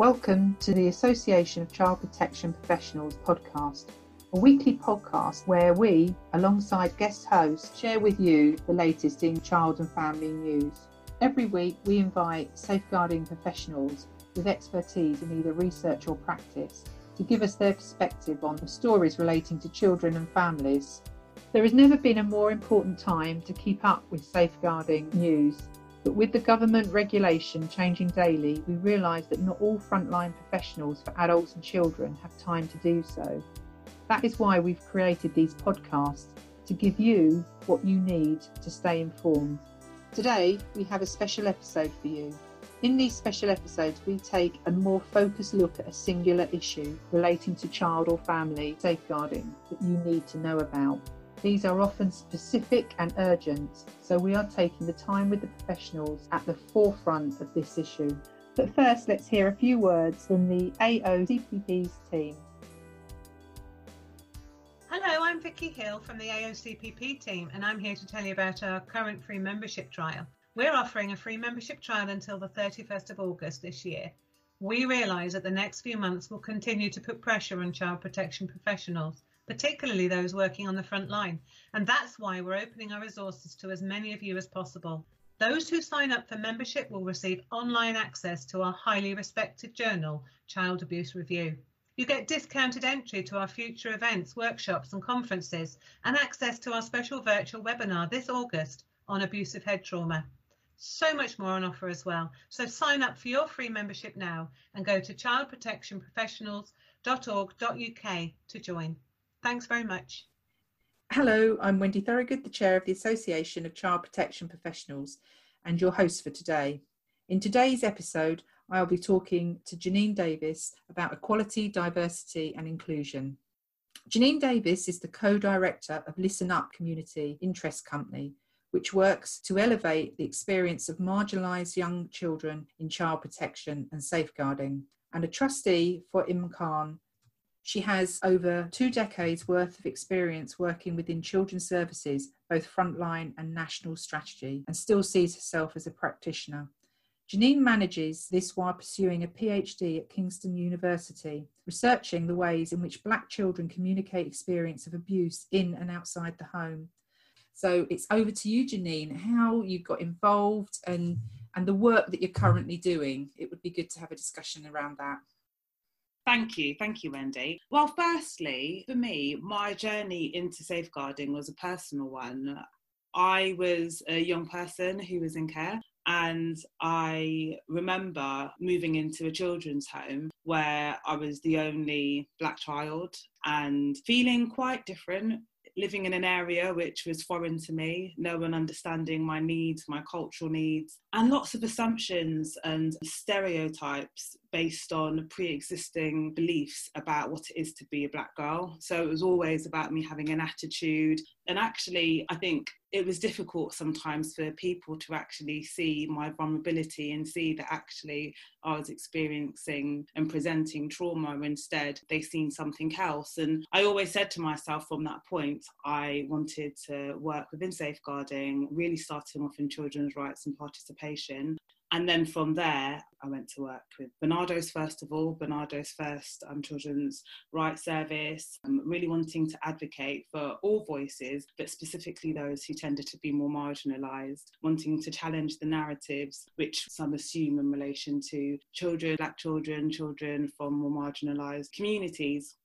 Welcome to the Association of Child Protection Professionals podcast, a weekly podcast where we, alongside guest hosts, share with you the latest in child and family news. Every week, we invite safeguarding professionals with expertise in either research or practice to give us their perspective on the stories relating to children and families. There has never been a more important time to keep up with safeguarding news but with the government regulation changing daily, we realise that not all frontline professionals for adults and children have time to do so. That is why we've created these podcasts to give you what you need to stay informed. Today, we have a special episode for you. In these special episodes, we take a more focused look at a singular issue relating to child or family safeguarding that you need to know about. These are often specific and urgent, so we are taking the time with the professionals at the forefront of this issue. But first, let's hear a few words from the AOCPP's team. Hello, I'm Vicky Hill from the AOCPP team, and I'm here to tell you about our current free membership trial. We're offering a free membership trial until the 31st of August this year. We realise that the next few months will continue to put pressure on child protection professionals particularly those working on the front line. And that's why we're opening our resources to as many of you as possible. Those who sign up for membership will receive online access to our highly respected journal, Child Abuse Review. You get discounted entry to our future events, workshops, and conferences, and access to our special virtual webinar this August on abusive head trauma. So much more on offer as well. So sign up for your free membership now and go to childprotectionprofessionals.org.uk to join. Thanks very much. Hello, I'm Wendy Thorogood, the Chair of the Association of Child Protection Professionals, and your host for today. In today's episode, I'll be talking to Jahnine Davis about equality, diversity, and inclusion. Jahnine Davis is the co director of Listen Up Community Interest Company, which works to elevate the experience of marginalised young children in child protection and safeguarding, and a trustee for Imkaan she has over two decades worth of experience working within children's services, both frontline and national strategy, and still sees herself as a practitioner. Jahnine manages this while pursuing a PhD at Kingston University, researching the ways in which Black children communicate experience of abuse in and outside the home. So it's over to you, Jahnine, how you got involved and, and the work that you're currently doing. It would be good to have a discussion around that. Thank you. Thank you, Wendy. Well, firstly, for me, my journey into safeguarding was a personal one. I was a young person who was in care. And I remember moving into a children's home where I was the only black child and feeling quite different living in an area which was foreign to me, no one understanding my needs, my cultural needs, and lots of assumptions and stereotypes based on pre existing beliefs about what it is to be a black girl. So it was always about me having an attitude. And actually, I think it was difficult sometimes for people to actually see my vulnerability and see that actually I was experiencing and presenting trauma. Instead, they seen something else. And I always said to myself from that point, I wanted to work within safeguarding, really starting off in children's rights and participation. And then from there, I went to work with Barnardo's first of all, Barnardo's first um, children's rights service, um, really wanting to advocate for all voices, but specifically those who tended to be more marginalised, wanting to challenge the narratives which some assume in relation to children, black children, children from more marginalised communities.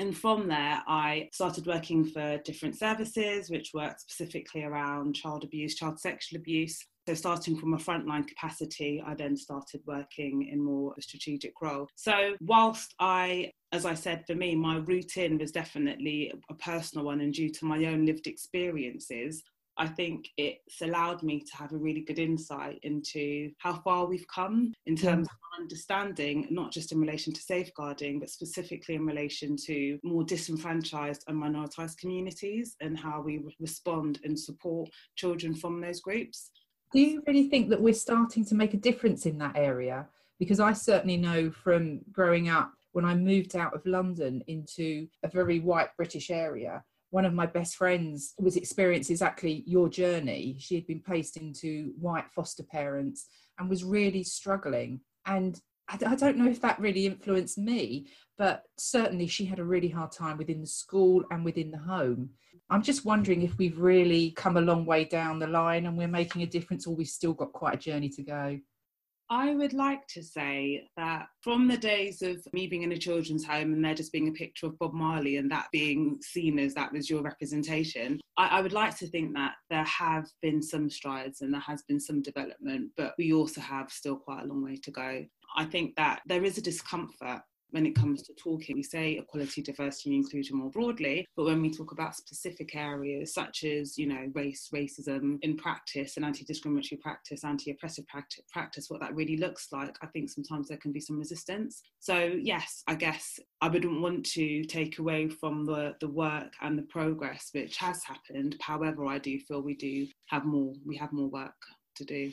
And from there, I started working for different services, which worked specifically around child abuse, child sexual abuse, so, starting from a frontline capacity, I then started working in more a strategic role. So, whilst I, as I said, for me, my routine was definitely a personal one, and due to my own lived experiences, I think it's allowed me to have a really good insight into how far we've come in terms of understanding, not just in relation to safeguarding, but specifically in relation to more disenfranchised and minoritized communities and how we respond and support children from those groups do you really think that we're starting to make a difference in that area? Because I certainly know from growing up when I moved out of London into a very white British area, one of my best friends was experiencing exactly your journey. She had been placed into white foster parents and was really struggling. And I, don't know if that really influenced me, but certainly she had a really hard time within the school and within the home. I'm just wondering if we've really come a long way down the line and we're making a difference, or we've still got quite a journey to go. I would like to say that from the days of me being in a children's home and there just being a picture of Bob Marley and that being seen as that was your representation, I, I, would like to think that there have been some strides and there has been some development, but we also have still quite a long way to go. I think that there is a discomfort when it comes to talking. We say equality, diversity, and inclusion more broadly, but when we talk about specific areas such as, you know, race, racism in practice and anti-discriminatory practice, anti-oppressive practice, what that really looks like, I think sometimes there can be some resistance. So yes, I guess I wouldn't want to take away from the, the work and the progress which has happened. However, I do feel we do have more, we have more work to do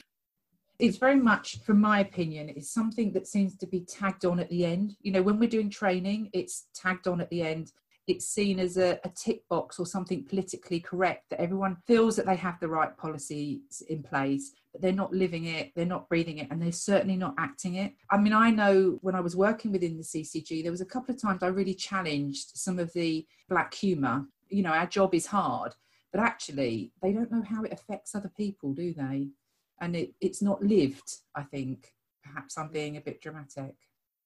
it's very much, from my opinion, it's something that seems to be tagged on at the end. You know, when we're doing training, it's tagged on at the end. It's seen as a, a tick box or something politically correct that everyone feels that they have the right policies in place, but they're not living it, they're not breathing it, and they're certainly not acting it. I mean, I know when I was working within the CCG, there was a couple of times I really challenged some of the black humour. You know, our job is hard, but actually, they don't know how it affects other people, do they? And it, it's not lived i think. Perhaps i'm being a bit dramatic.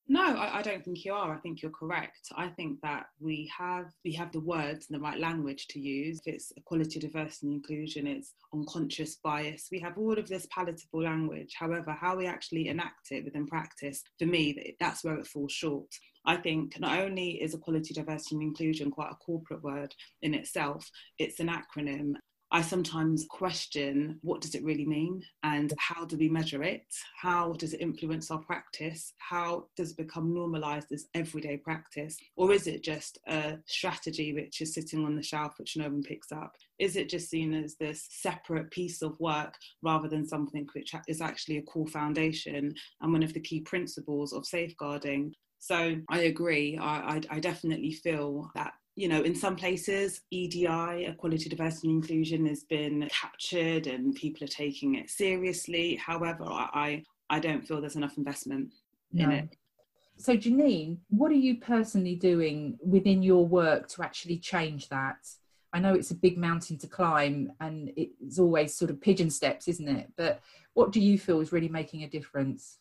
No I, I, don't think you are. I think you're correct. I think that we have we have the words and the right language to use. It's equality diversity and inclusion it's unconscious bias. We have all of this palatable language. However how we actually enact it within practice for me that's where it falls short. I think not only is equality, diversity, and inclusion quite a corporate word in itself, it's an acronym I sometimes question what does it really mean and how do we measure it? How does it influence our practice? How does it become normalized as everyday practice? Or is it just a strategy which is sitting on the shelf which no one picks up? Is it just seen as this separate piece of work rather than something which is actually a core foundation and one of the key principles of safeguarding? So I agree. I, I, I, definitely feel that you know, in some places, EDI, equality, diversity, and inclusion, has been captured and people are taking it seriously. However, I, I don't feel there's enough investment no. in it. So, Jahnine, what are you personally doing within your work to actually change that? I know it's a big mountain to climb and it's always sort of pigeon steps, isn't it? But what do you feel is really making a difference?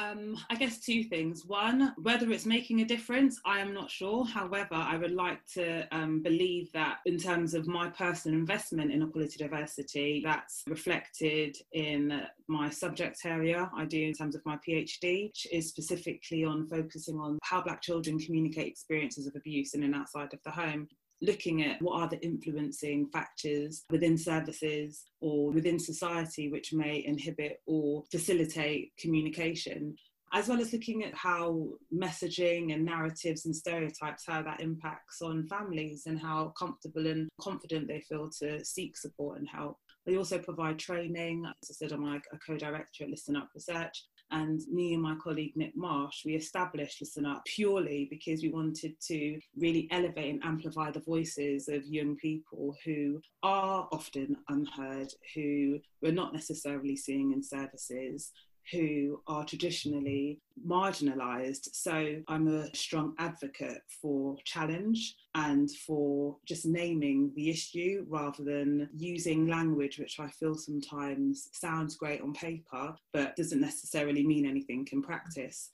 Um, I guess two things. One, whether it's making a difference, I am not sure. However, I would like to um, believe that in terms of my personal investment in equality diversity, that's reflected in my subject area I do in terms of my PhD, which is specifically on focusing on how Black children communicate experiences of abuse in and outside of the home looking at what are the influencing factors within services or within society which may inhibit or facilitate communication as well as looking at how messaging and narratives and stereotypes how that impacts on families and how comfortable and confident they feel to seek support and help. They also provide training. As i said i'm like a co-director at listen up research and me and my colleague Nick Marsh, we established Listen Up purely because we wanted to really elevate and amplify the voices of young people who are often unheard, who we're not necessarily seeing in services, who are traditionally marginalised. So I'm a strong advocate for challenge and for just naming the issue rather than using language which I feel sometimes sounds great on paper but doesn't necessarily mean anything in practice.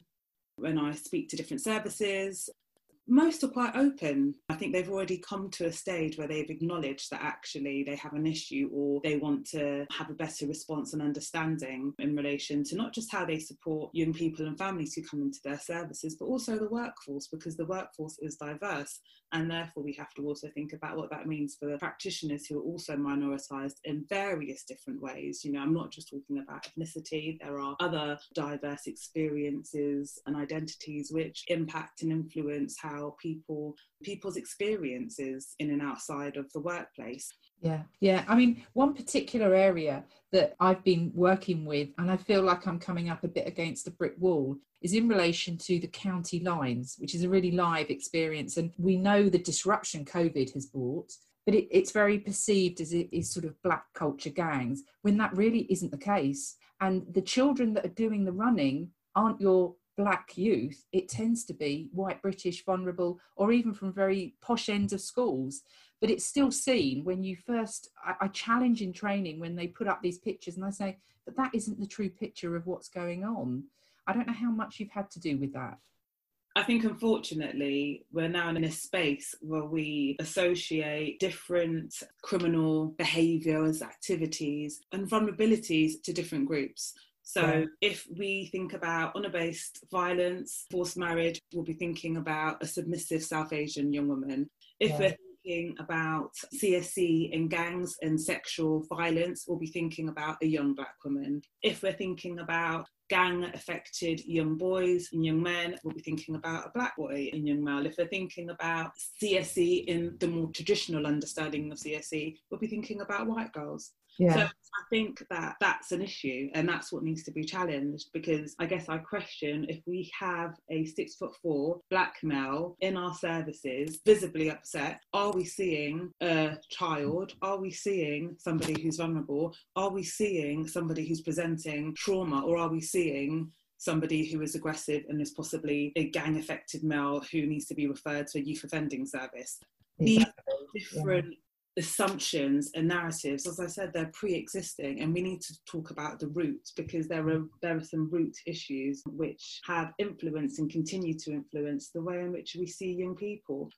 When I speak to different services, most are quite open. I think they've already come to a stage where they've acknowledged that actually they have an issue or they want to have a better response and understanding in relation to not just how they support young people and families who come into their services, but also the workforce because the workforce is diverse and therefore we have to also think about what that means for the practitioners who are also minoritized in various different ways. You know, I'm not just talking about ethnicity, there are other diverse experiences and identities which impact and influence how how people people's experiences in and outside of the workplace. Yeah yeah. I mean one particular area that i've been working with and i feel like i'm coming up a bit against a brick wall is in relation to the county lines which is a really live experience. And we know the disruption covid has brought but it, it's very perceived as it is sort of black culture gangs when that really isn't the case. And the children that are doing the running aren't your black youth, it tends to be white British, vulnerable, or even from very posh ends of schools. But it's still seen when you first, I, I, challenge in training when they put up these pictures and I say, but that isn't the true picture of what's going on. I don't know how much you've had to do with that. I think unfortunately we're now in a space where we associate different criminal behaviours, activities, and vulnerabilities to different groups. So if we think about honour-based violence, forced marriage, we'll be thinking about a submissive South Asian young woman. If yeah. we're thinking about CSE and gangs and sexual violence, we'll be thinking about a young black woman. If we're thinking about gang affected young boys and young men, we'll be thinking about a black boy and young male. If we're thinking about CSE in the more traditional understanding of CSE, we'll be thinking about white girls. Yeah. So I think that that's an issue and that's what needs to be challenged because I guess I question if we have a six foot four black male in our services visibly upset, are we seeing a child? Are we seeing somebody who's vulnerable? Are we seeing somebody who's presenting trauma or are we seeing somebody who is aggressive and is possibly a gang affected male who needs to be referred to a youth offending service? Exactly. These different assumptions and narratives. As i said they're pre-existing and we need to talk about the roots because there are there are some root issues which have influenced and continue to influence the way in which we see young people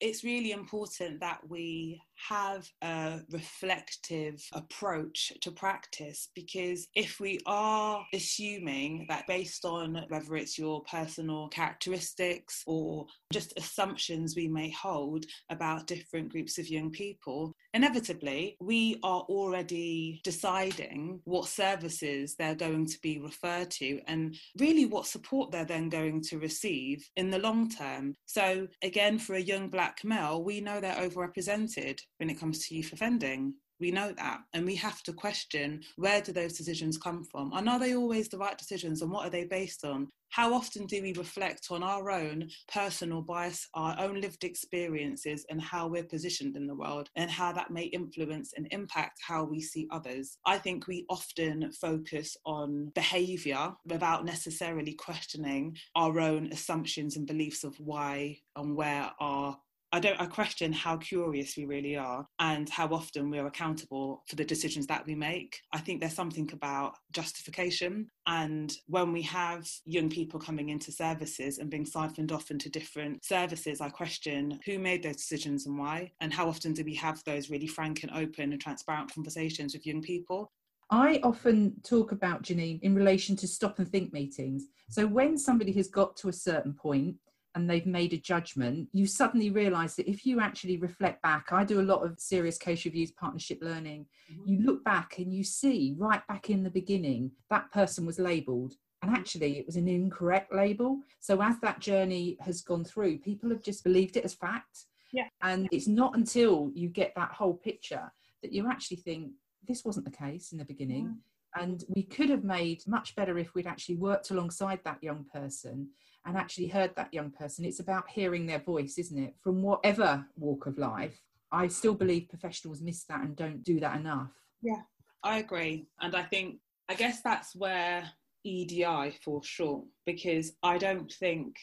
it's really important that we have a reflective approach to practice because if we are assuming that based on whether it's your personal characteristics or just assumptions we may hold about different groups of young people, inevitably we are already deciding what services they're going to be referred to and really what support they're then going to receive in the long term. So, again, for a young black male, we know they're overrepresented when it comes to youth offending. We know that. And we have to question where do those decisions come from? And are they always the right decisions? And what are they based on? How often do we reflect on our own personal bias, our own lived experiences, and how we're positioned in the world, and how that may influence and impact how we see others? I think we often focus on behaviour without necessarily questioning our own assumptions and beliefs of why and where our I don't I question how curious we really are and how often we're accountable for the decisions that we make. I think there's something about justification and when we have young people coming into services and being siphoned off into different services, I question who made those decisions and why and how often do we have those really frank and open and transparent conversations with young people. I often talk about Jahnine in relation to stop and think meetings. So when somebody has got to a certain point and they've made a judgment, you suddenly realize that if you actually reflect back, I do a lot of serious case reviews, partnership learning. Mm-hmm. You look back and you see right back in the beginning that person was labeled. And mm-hmm. actually, it was an incorrect label. So, as that journey has gone through, people have just believed it as fact. Yeah. And it's not until you get that whole picture that you actually think this wasn't the case in the beginning. Mm-hmm. And we could have made much better if we'd actually worked alongside that young person and actually heard that young person. It's about hearing their voice, isn't it? From whatever walk of life. I still believe professionals miss that and don't do that enough. Yeah, I agree. And I think, I guess that's where EDI falls short because I don't think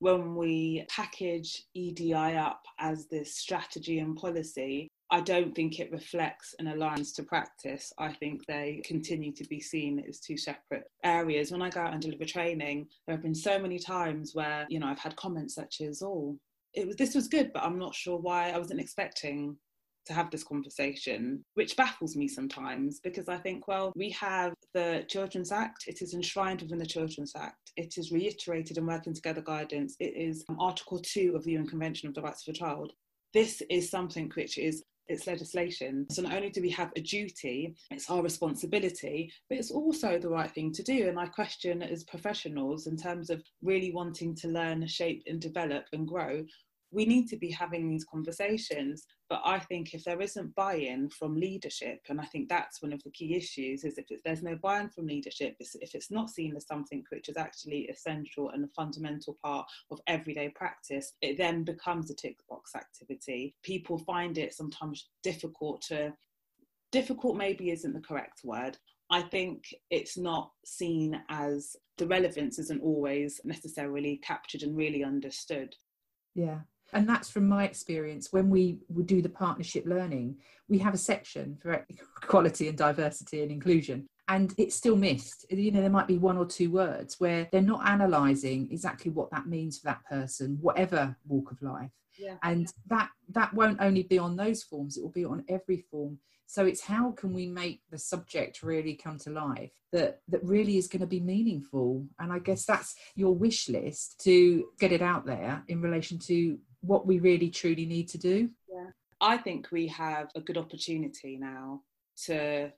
when we package EDI up as this strategy and policy, I don't think it reflects and aligns to practice. I think they continue to be seen as two separate areas. When I go out and deliver training, there have been so many times where, you know, I've had comments such as, oh, it was this was good, but I'm not sure why I wasn't expecting to have this conversation, which baffles me sometimes because I think, well, we have the Children's Act, it is enshrined within the Children's Act, it is reiterated in Working Together guidance, it is Article 2 of the UN Convention of the Rights of the Child. This is something which is it's legislation. So not only do we have a duty, it's our responsibility, but it's also the right thing to do. And I question as professionals in terms of really wanting to learn, shape, and develop and grow, we need to be having these conversations. But I think if there isn't buy in from leadership, and I think that's one of the key issues, is if there's no buy in from leadership, if it's not seen as something which is actually essential and a fundamental part of everyday practice, it then becomes a tick box activity. People find it sometimes difficult to, difficult maybe isn't the correct word. I think it's not seen as the relevance isn't always necessarily captured and really understood. Yeah. And that's from my experience. When we would do the partnership learning, we have a section for equality and diversity and inclusion. And it's still missed. You know, there might be one or two words where they're not analysing exactly what that means for that person, whatever walk of life. Yeah. And that that won't only be on those forms, it will be on every form. So it's how can we make the subject really come to life that that really is going to be meaningful. And I guess that's your wish list to get it out there in relation to what we really truly need to do. Yeah. I think we have a good opportunity now to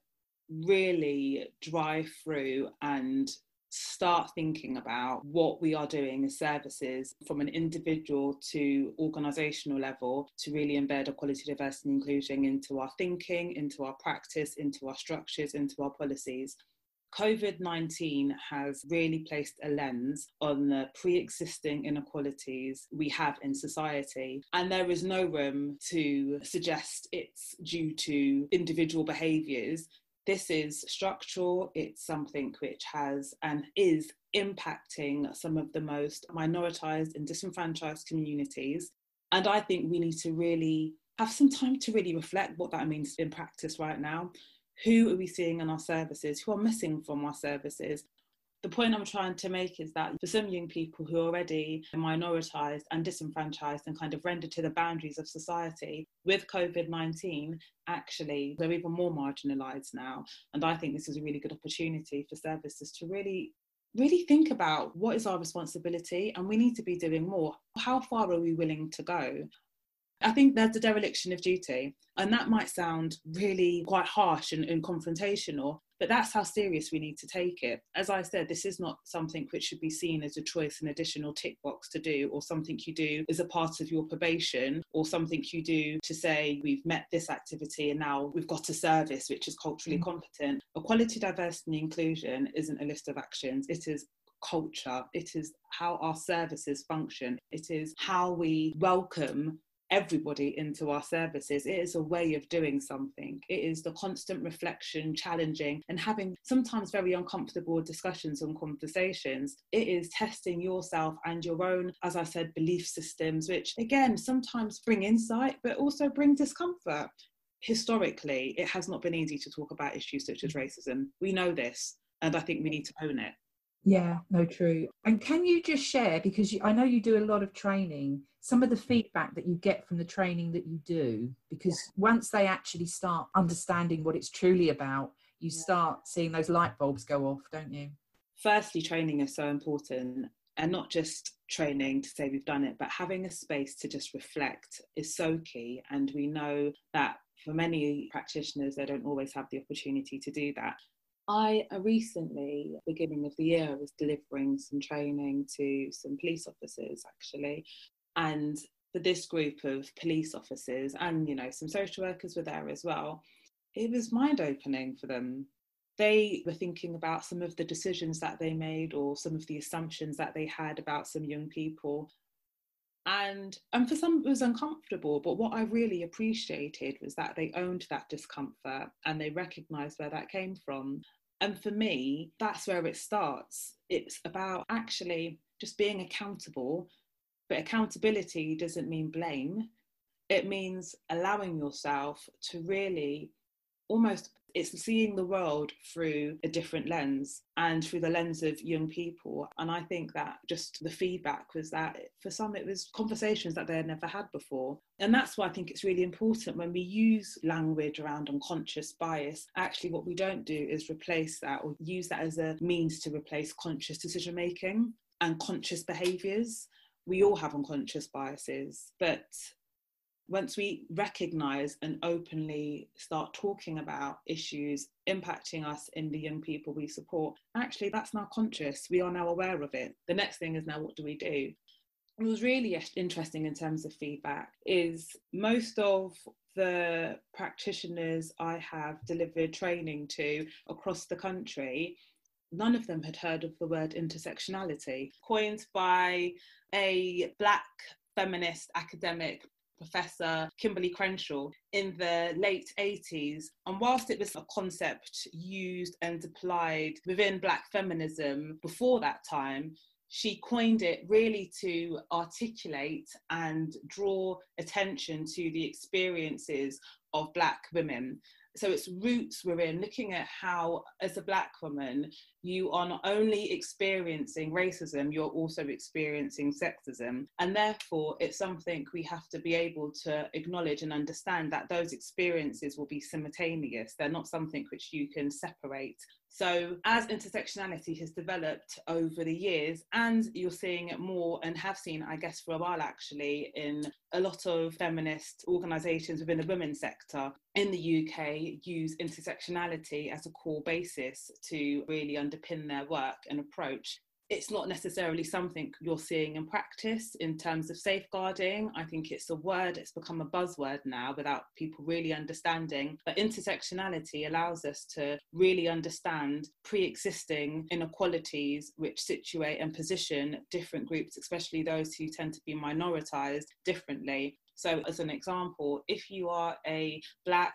really drive through and start thinking about what we are doing as services from an individual to organisational level to really embed equality, diversity and inclusion into our thinking, into our practice, into our structures, into our policies. COVID 19 has really placed a lens on the pre existing inequalities we have in society. And there is no room to suggest it's due to individual behaviours. This is structural, it's something which has and is impacting some of the most minoritized and disenfranchised communities. And I think we need to really have some time to really reflect what that means in practice right now who are we seeing in our services, who are missing from our services. The point I'm trying to make is that for some young people who are already minoritized and disenfranchised and kind of rendered to the boundaries of society, with COVID 19, actually, they're even more marginalized now. And I think this is a really good opportunity for services to really really think about what is our responsibility and we need to be doing more. How far are we willing to go? I think there's a dereliction of duty. And that might sound really quite harsh and, and, confrontational, but that's how serious we need to take it. As I said, this is not something which should be seen as a choice, an additional tick box to do, or something you do as a part of your probation, or something you do to say, we've met this activity and now we've got a service which is culturally mm-hmm. competent. Equality, diversity, and inclusion isn't a list of actions, it is culture, it is how our services function, it is how we welcome everybody into our services. It is a way of doing something. It is the constant reflection, challenging, and having sometimes very uncomfortable discussions and conversations. It is testing yourself and your own, as I said, belief systems, which again sometimes bring insight, but also bring discomfort. Historically, it has not been easy to talk about issues such as racism. We know this, and I think we need to own it. Yeah, no, true. And can you just share, because you, I know you do a lot of training, some of the mm. feedback that you get from the training that you do? Because yeah. once they actually start understanding what it's truly about, you yeah. start seeing those light bulbs go off, don't you? Firstly, training is so important. And not just training to say we've done it, but having a space to just reflect is so key. And we know that for many practitioners, they don't always have the opportunity to do that. I uh, recently, beginning of the year, was delivering some training to some police officers actually. And for this group of police officers and, you know, some social workers were there as well, it was mind opening for them. They were thinking about some of the decisions that they made or some of the assumptions that they had about some young people. And and for some it was uncomfortable, but what I really appreciated was that they owned that discomfort and they recognized where that came from. And for me, that's where it starts. It's about actually just being accountable, but accountability doesn't mean blame. It means allowing yourself to really almost it's seeing the world through a different lens and through the lens of young people. And I think that just the feedback was that for some it was conversations that they had never had before. And that's why I think it's really important when we use language around unconscious bias. Actually, what we don't do is replace that or use that as a means to replace conscious decision making and conscious behaviours. We all have unconscious biases, but once we recognize and openly start talking about issues impacting us in the young people we support, actually that's now conscious. We are now aware of it. The next thing is now what do we do? What was really interesting in terms of feedback is most of the practitioners I have delivered training to across the country none of them had heard of the word intersectionality, coined by a black feminist academic Professor Kimberly Crenshaw in the late 80s. And whilst it was a concept used and applied within Black feminism before that time, she coined it really to articulate and draw attention to the experiences of Black women so its roots were in looking at how as a black woman you are not only experiencing racism you're also experiencing sexism. And therefore it's something we have to be able to acknowledge and understand that those experiences will be simultaneous. They're not something which you can separate. So, as intersectionality has developed over the years, and you're seeing it more and have seen, I guess, for a while actually, in a lot of feminist organisations within the women's sector in the UK use intersectionality as a core basis to really underpin their work and approach it's not necessarily something you're seeing in practice in terms of safeguarding. I think it's a word, it's become a buzzword now without people really understanding. But intersectionality allows us to really understand pre existing inequalities which situate and position different groups, especially those who tend to be minoritized, differently. So, as an example, if you are a black,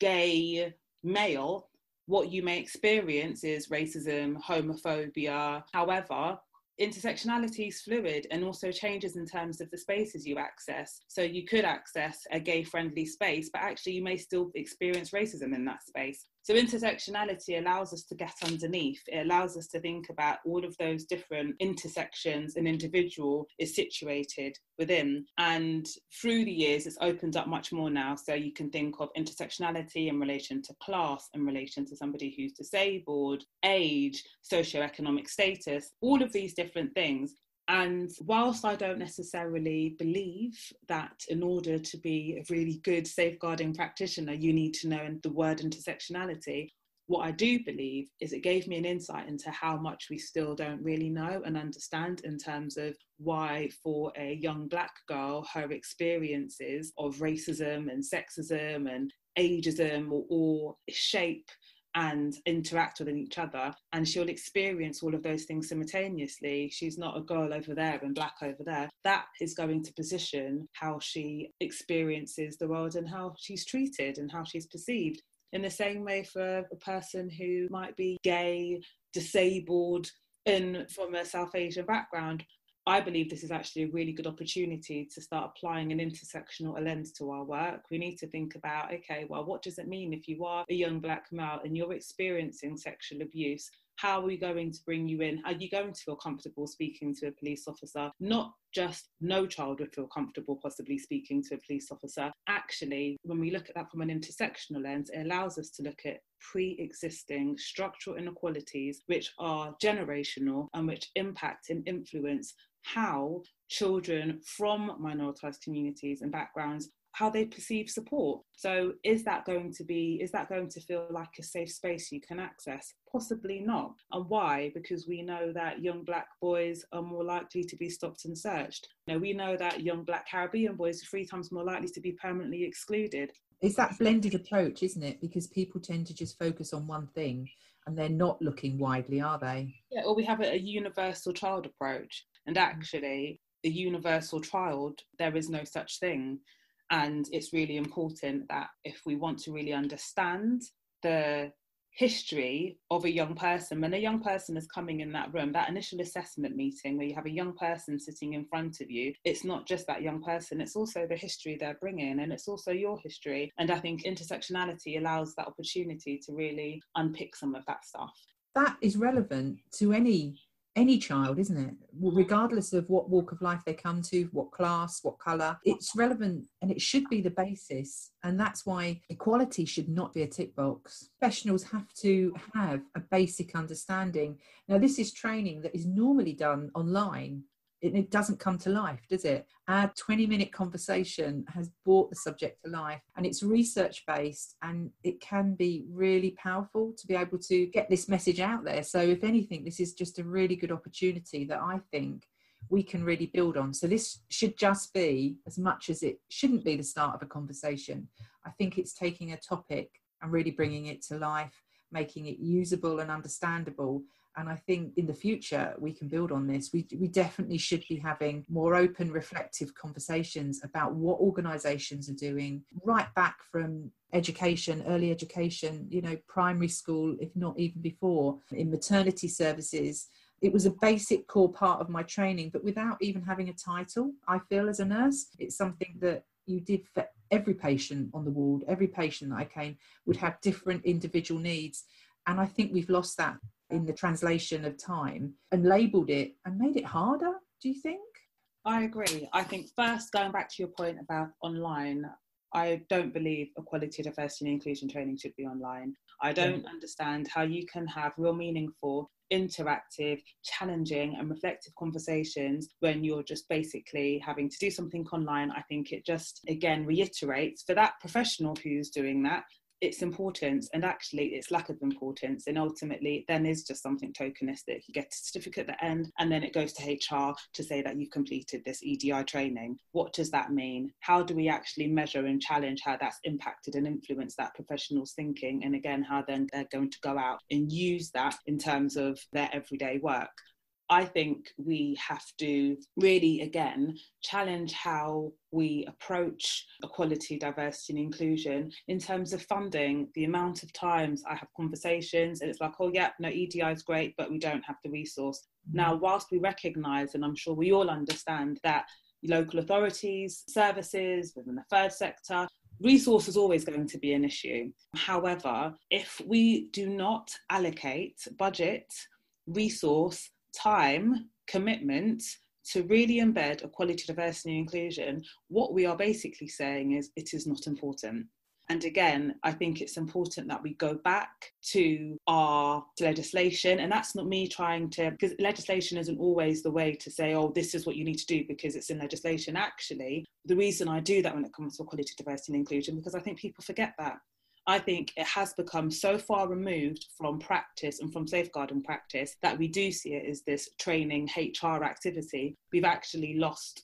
gay, male, what you may experience is racism, homophobia. However, intersectionality is fluid and also changes in terms of the spaces you access. So you could access a gay friendly space, but actually you may still experience racism in that space. So intersectionality allows us to get underneath. It allows us to think about all of those different intersections an individual is situated within. And through the years, it's opened up much more now. So you can think of intersectionality in relation to class, in relation to somebody who's disabled, age, socioeconomic status, all of these different things. And whilst I don't necessarily believe that in order to be a really good safeguarding practitioner, you need to know the word intersectionality, what I do believe is it gave me an insight into how much we still don't really know and understand in terms of why, for a young black girl, her experiences of racism and sexism and ageism will all shape and interact with each other and she'll experience all of those things simultaneously. She's not a girl over there and black over there. That is going to position how she experiences the world and how she's treated and how she's perceived. In the same way for a person who might be gay disabled and from a south asian background I believe this is actually a really good opportunity to start applying an intersectional lens to our work. We need to think about okay, well, what does it mean if you are a young black male and you're experiencing sexual abuse? How are we going to bring you in? Are you going to feel comfortable speaking to a police officer? Not just no child would feel comfortable possibly speaking to a police officer. Actually, when we look at that from an intersectional lens, it allows us to look at pre existing structural inequalities which are generational and which impact and influence how children from minoritized communities and backgrounds how they perceive support. So is that going to be is that going to feel like a safe space you can access? Possibly not. And why? Because we know that young black boys are more likely to be stopped and searched. Know, we know that young black caribbean boys are three times more likely to be permanently excluded. It's that blended approach isn't it? Because people tend to just focus on one thing and they're not looking widely are they? Yeah or we have a, a universal child approach. And mm. actually, a universal child, there is no such thing. And it's really important that if we want to really understand the history of a young person, when a young person is coming in that room, that initial assessment meeting where you have a young person sitting in front of you, it's not just that young person, it's also the history they're bringing and it's also your history. And I think intersectionality allows that opportunity to really unpick some of that stuff. That is relevant to any any child, isn't it? Regardless of what walk of life they come to, what class, what colour, it's relevant and it should be the basis. And that's why equality should not be a tick box. Professionals have to have a basic understanding. Now, this is training that is normally done online it, doesn't come to life, does it? Our 20 minute conversation has brought the subject to life and it's research based and it can be really powerful to be able to get this message out there. So, if anything, this is just a really good opportunity that I think we can really build on. So, this should just be, as much as it shouldn't be the start of a conversation, I think it's taking a topic and really bringing it to life, making it usable and understandable and I think in the future we can build on this. We, we definitely should be having more open, reflective conversations about what organisations are doing, right back from education, early education, you know, primary school, if not even before, in maternity services. It was a basic core part of my training, but without even having a title, I feel as a nurse, it's something that you did for every patient on the ward, every patient that I came would have different individual needs. And I think we've lost that in the translation of time and labeled it and made it harder, do you think? I agree. I think first, going back to your point about online, I don't believe equality, diversity, and inclusion training should be online. I don't yeah. understand how you can have real meaningful, interactive, challenging, and reflective conversations when you're just basically having to do something online. I think it just, again, reiterates for that professional who's doing that its importance and actually its lack of importance and ultimately then is just something tokenistic you get a certificate at the end and then it goes to hr to say that you've completed this edi training what does that mean? How do we actually measure and challenge how that's impacted and influenced that professional's thinking and again how then they're going to go out and use that in terms of their everyday work I think we have to really, again, challenge how we approach equality, diversity, and inclusion in terms of funding. The amount of times I have conversations and it's like, oh, yeah, no, EDI is great, but we don't have the resource. Mm-hmm. Now, whilst we recognise, and I'm sure we all understand that local authorities, services within the third sector, resource is always going to be an issue. However, if we do not allocate budget, resource, time, commitment to really embed equality, diversity, and inclusion, what we are basically saying is it is not important. And again, I think it's important that we go back to our legislation. And that's not me trying to, because legislation isn't always the way to say, oh, this is what you need to do because it's in legislation. Actually, the reason I do that when it comes to equality, diversity, and inclusion, because I think people forget that. I think it has become so far removed from practice and from safeguarding practice that we do see it as this training HR activity. We've actually lost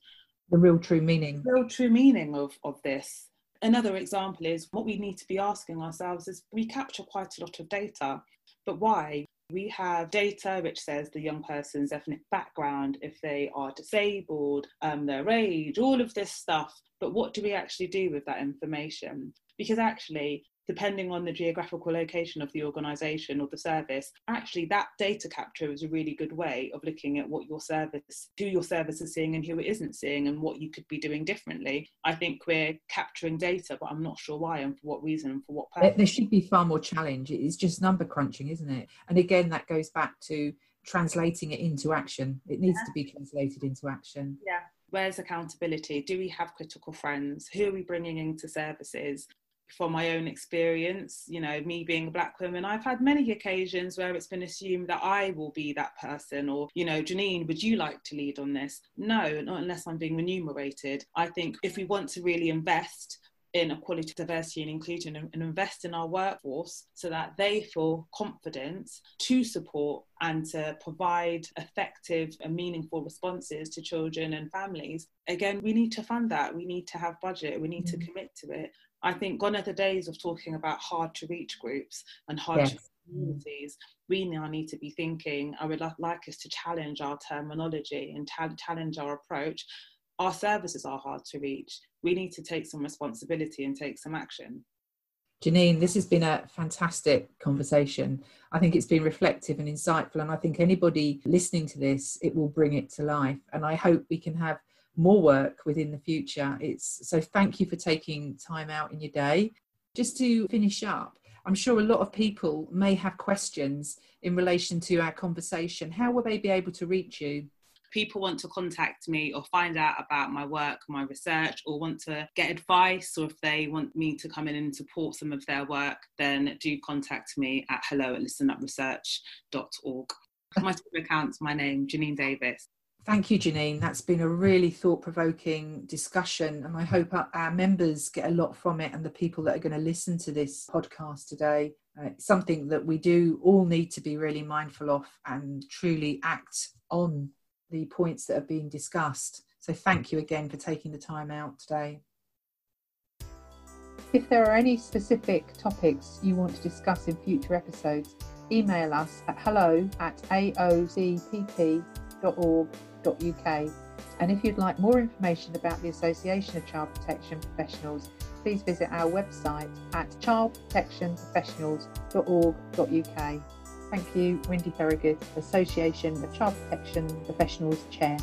the real true meaning. real true meaning of, of this. Another example is what we need to be asking ourselves is we capture quite a lot of data, but why? We have data which says the young person's ethnic background, if they are disabled, um, their age, all of this stuff. But what do we actually do with that information? Because actually, depending on the geographical location of the organisation or the service, actually that data capture is a really good way of looking at what your service, who your service is seeing and who it isn't seeing and what you could be doing differently. I think we're capturing data, but I'm not sure why and for what reason and for what purpose. There should be far more challenge. It's just number crunching, isn't it? And again, that goes back to translating it into action. It needs yeah. to be translated into action. Yeah where's accountability do we have critical friends who are we bringing into services from my own experience, you know, me being a black woman, I've had many occasions where it's been assumed that I will be that person, or, you know, Jahnine, would you like to lead on this? No, not unless I'm being remunerated. I think if we want to really invest in equality, diversity, and inclusion and, and, invest in our workforce so that they feel confident to support and to provide effective and meaningful responses to children and families. Again, we need to fund that. We need to have budget. We need mm-hmm. to commit to it. I think gone are the days of talking about hard to reach groups and hard yes. to communities. We now need to be thinking, I would like us to challenge our terminology and ta- challenge our approach. Our services are hard to reach. We need to take some responsibility and take some action. Jahnine, this has been a fantastic conversation. I think it's been reflective and insightful, and I think anybody listening to this, it will bring it to life. And I hope we can have more work within the future. It's so thank you for taking time out in your day. Just to finish up, I'm sure a lot of people may have questions in relation to our conversation. How will they be able to reach you? people want to contact me or find out about my work, my research, or want to get advice, or if they want me to come in and support some of their work, then do contact me at hello at listenupresearch.org. My Twitter account's my name, Jahnine Davis. Thank you, Jahnine. That's been a really thought provoking discussion, and I hope our, members get a lot from it and the people that are going to listen to this podcast today. Uh, something that we do all need to be really mindful of and truly act on the points that are being discussed. So, thank you again for taking the time out today. If there are any specific topics you want to discuss in future episodes, email us at hello at And if you'd like more information about the Association of Child Protection Professionals, please visit our website at childprotectionprofessionals.org.uk. Thank you, Wendy Thorogood, Association of Child Protection Professionals Chair.